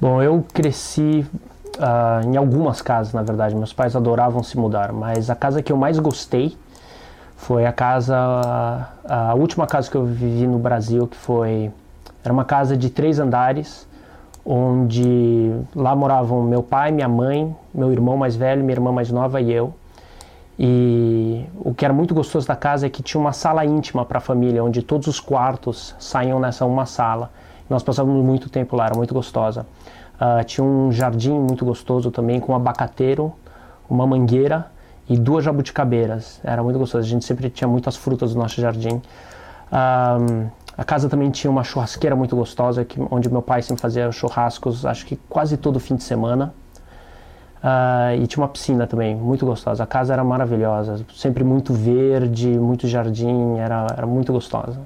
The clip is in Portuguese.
Bom, eu cresci uh, em algumas casas, na verdade. Meus pais adoravam se mudar, mas a casa que eu mais gostei foi a casa, a última casa que eu vivi no Brasil, que foi era uma casa de três andares, onde lá moravam meu pai, minha mãe, meu irmão mais velho, minha irmã mais nova e eu. E o que era muito gostoso da casa é que tinha uma sala íntima para a família, onde todos os quartos saíam nessa uma sala. Nós passávamos muito tempo lá, era muito gostosa. Uh, tinha um jardim muito gostoso também, com um abacateiro, uma mangueira e duas jabuticabeiras. Era muito gostoso. A gente sempre tinha muitas frutas no nosso jardim. Uh, a casa também tinha uma churrasqueira muito gostosa, que, onde meu pai sempre fazia churrascos, acho que quase todo fim de semana. Uh, e tinha uma piscina também, muito gostosa. A casa era maravilhosa, sempre muito verde, muito jardim, era, era muito gostosa.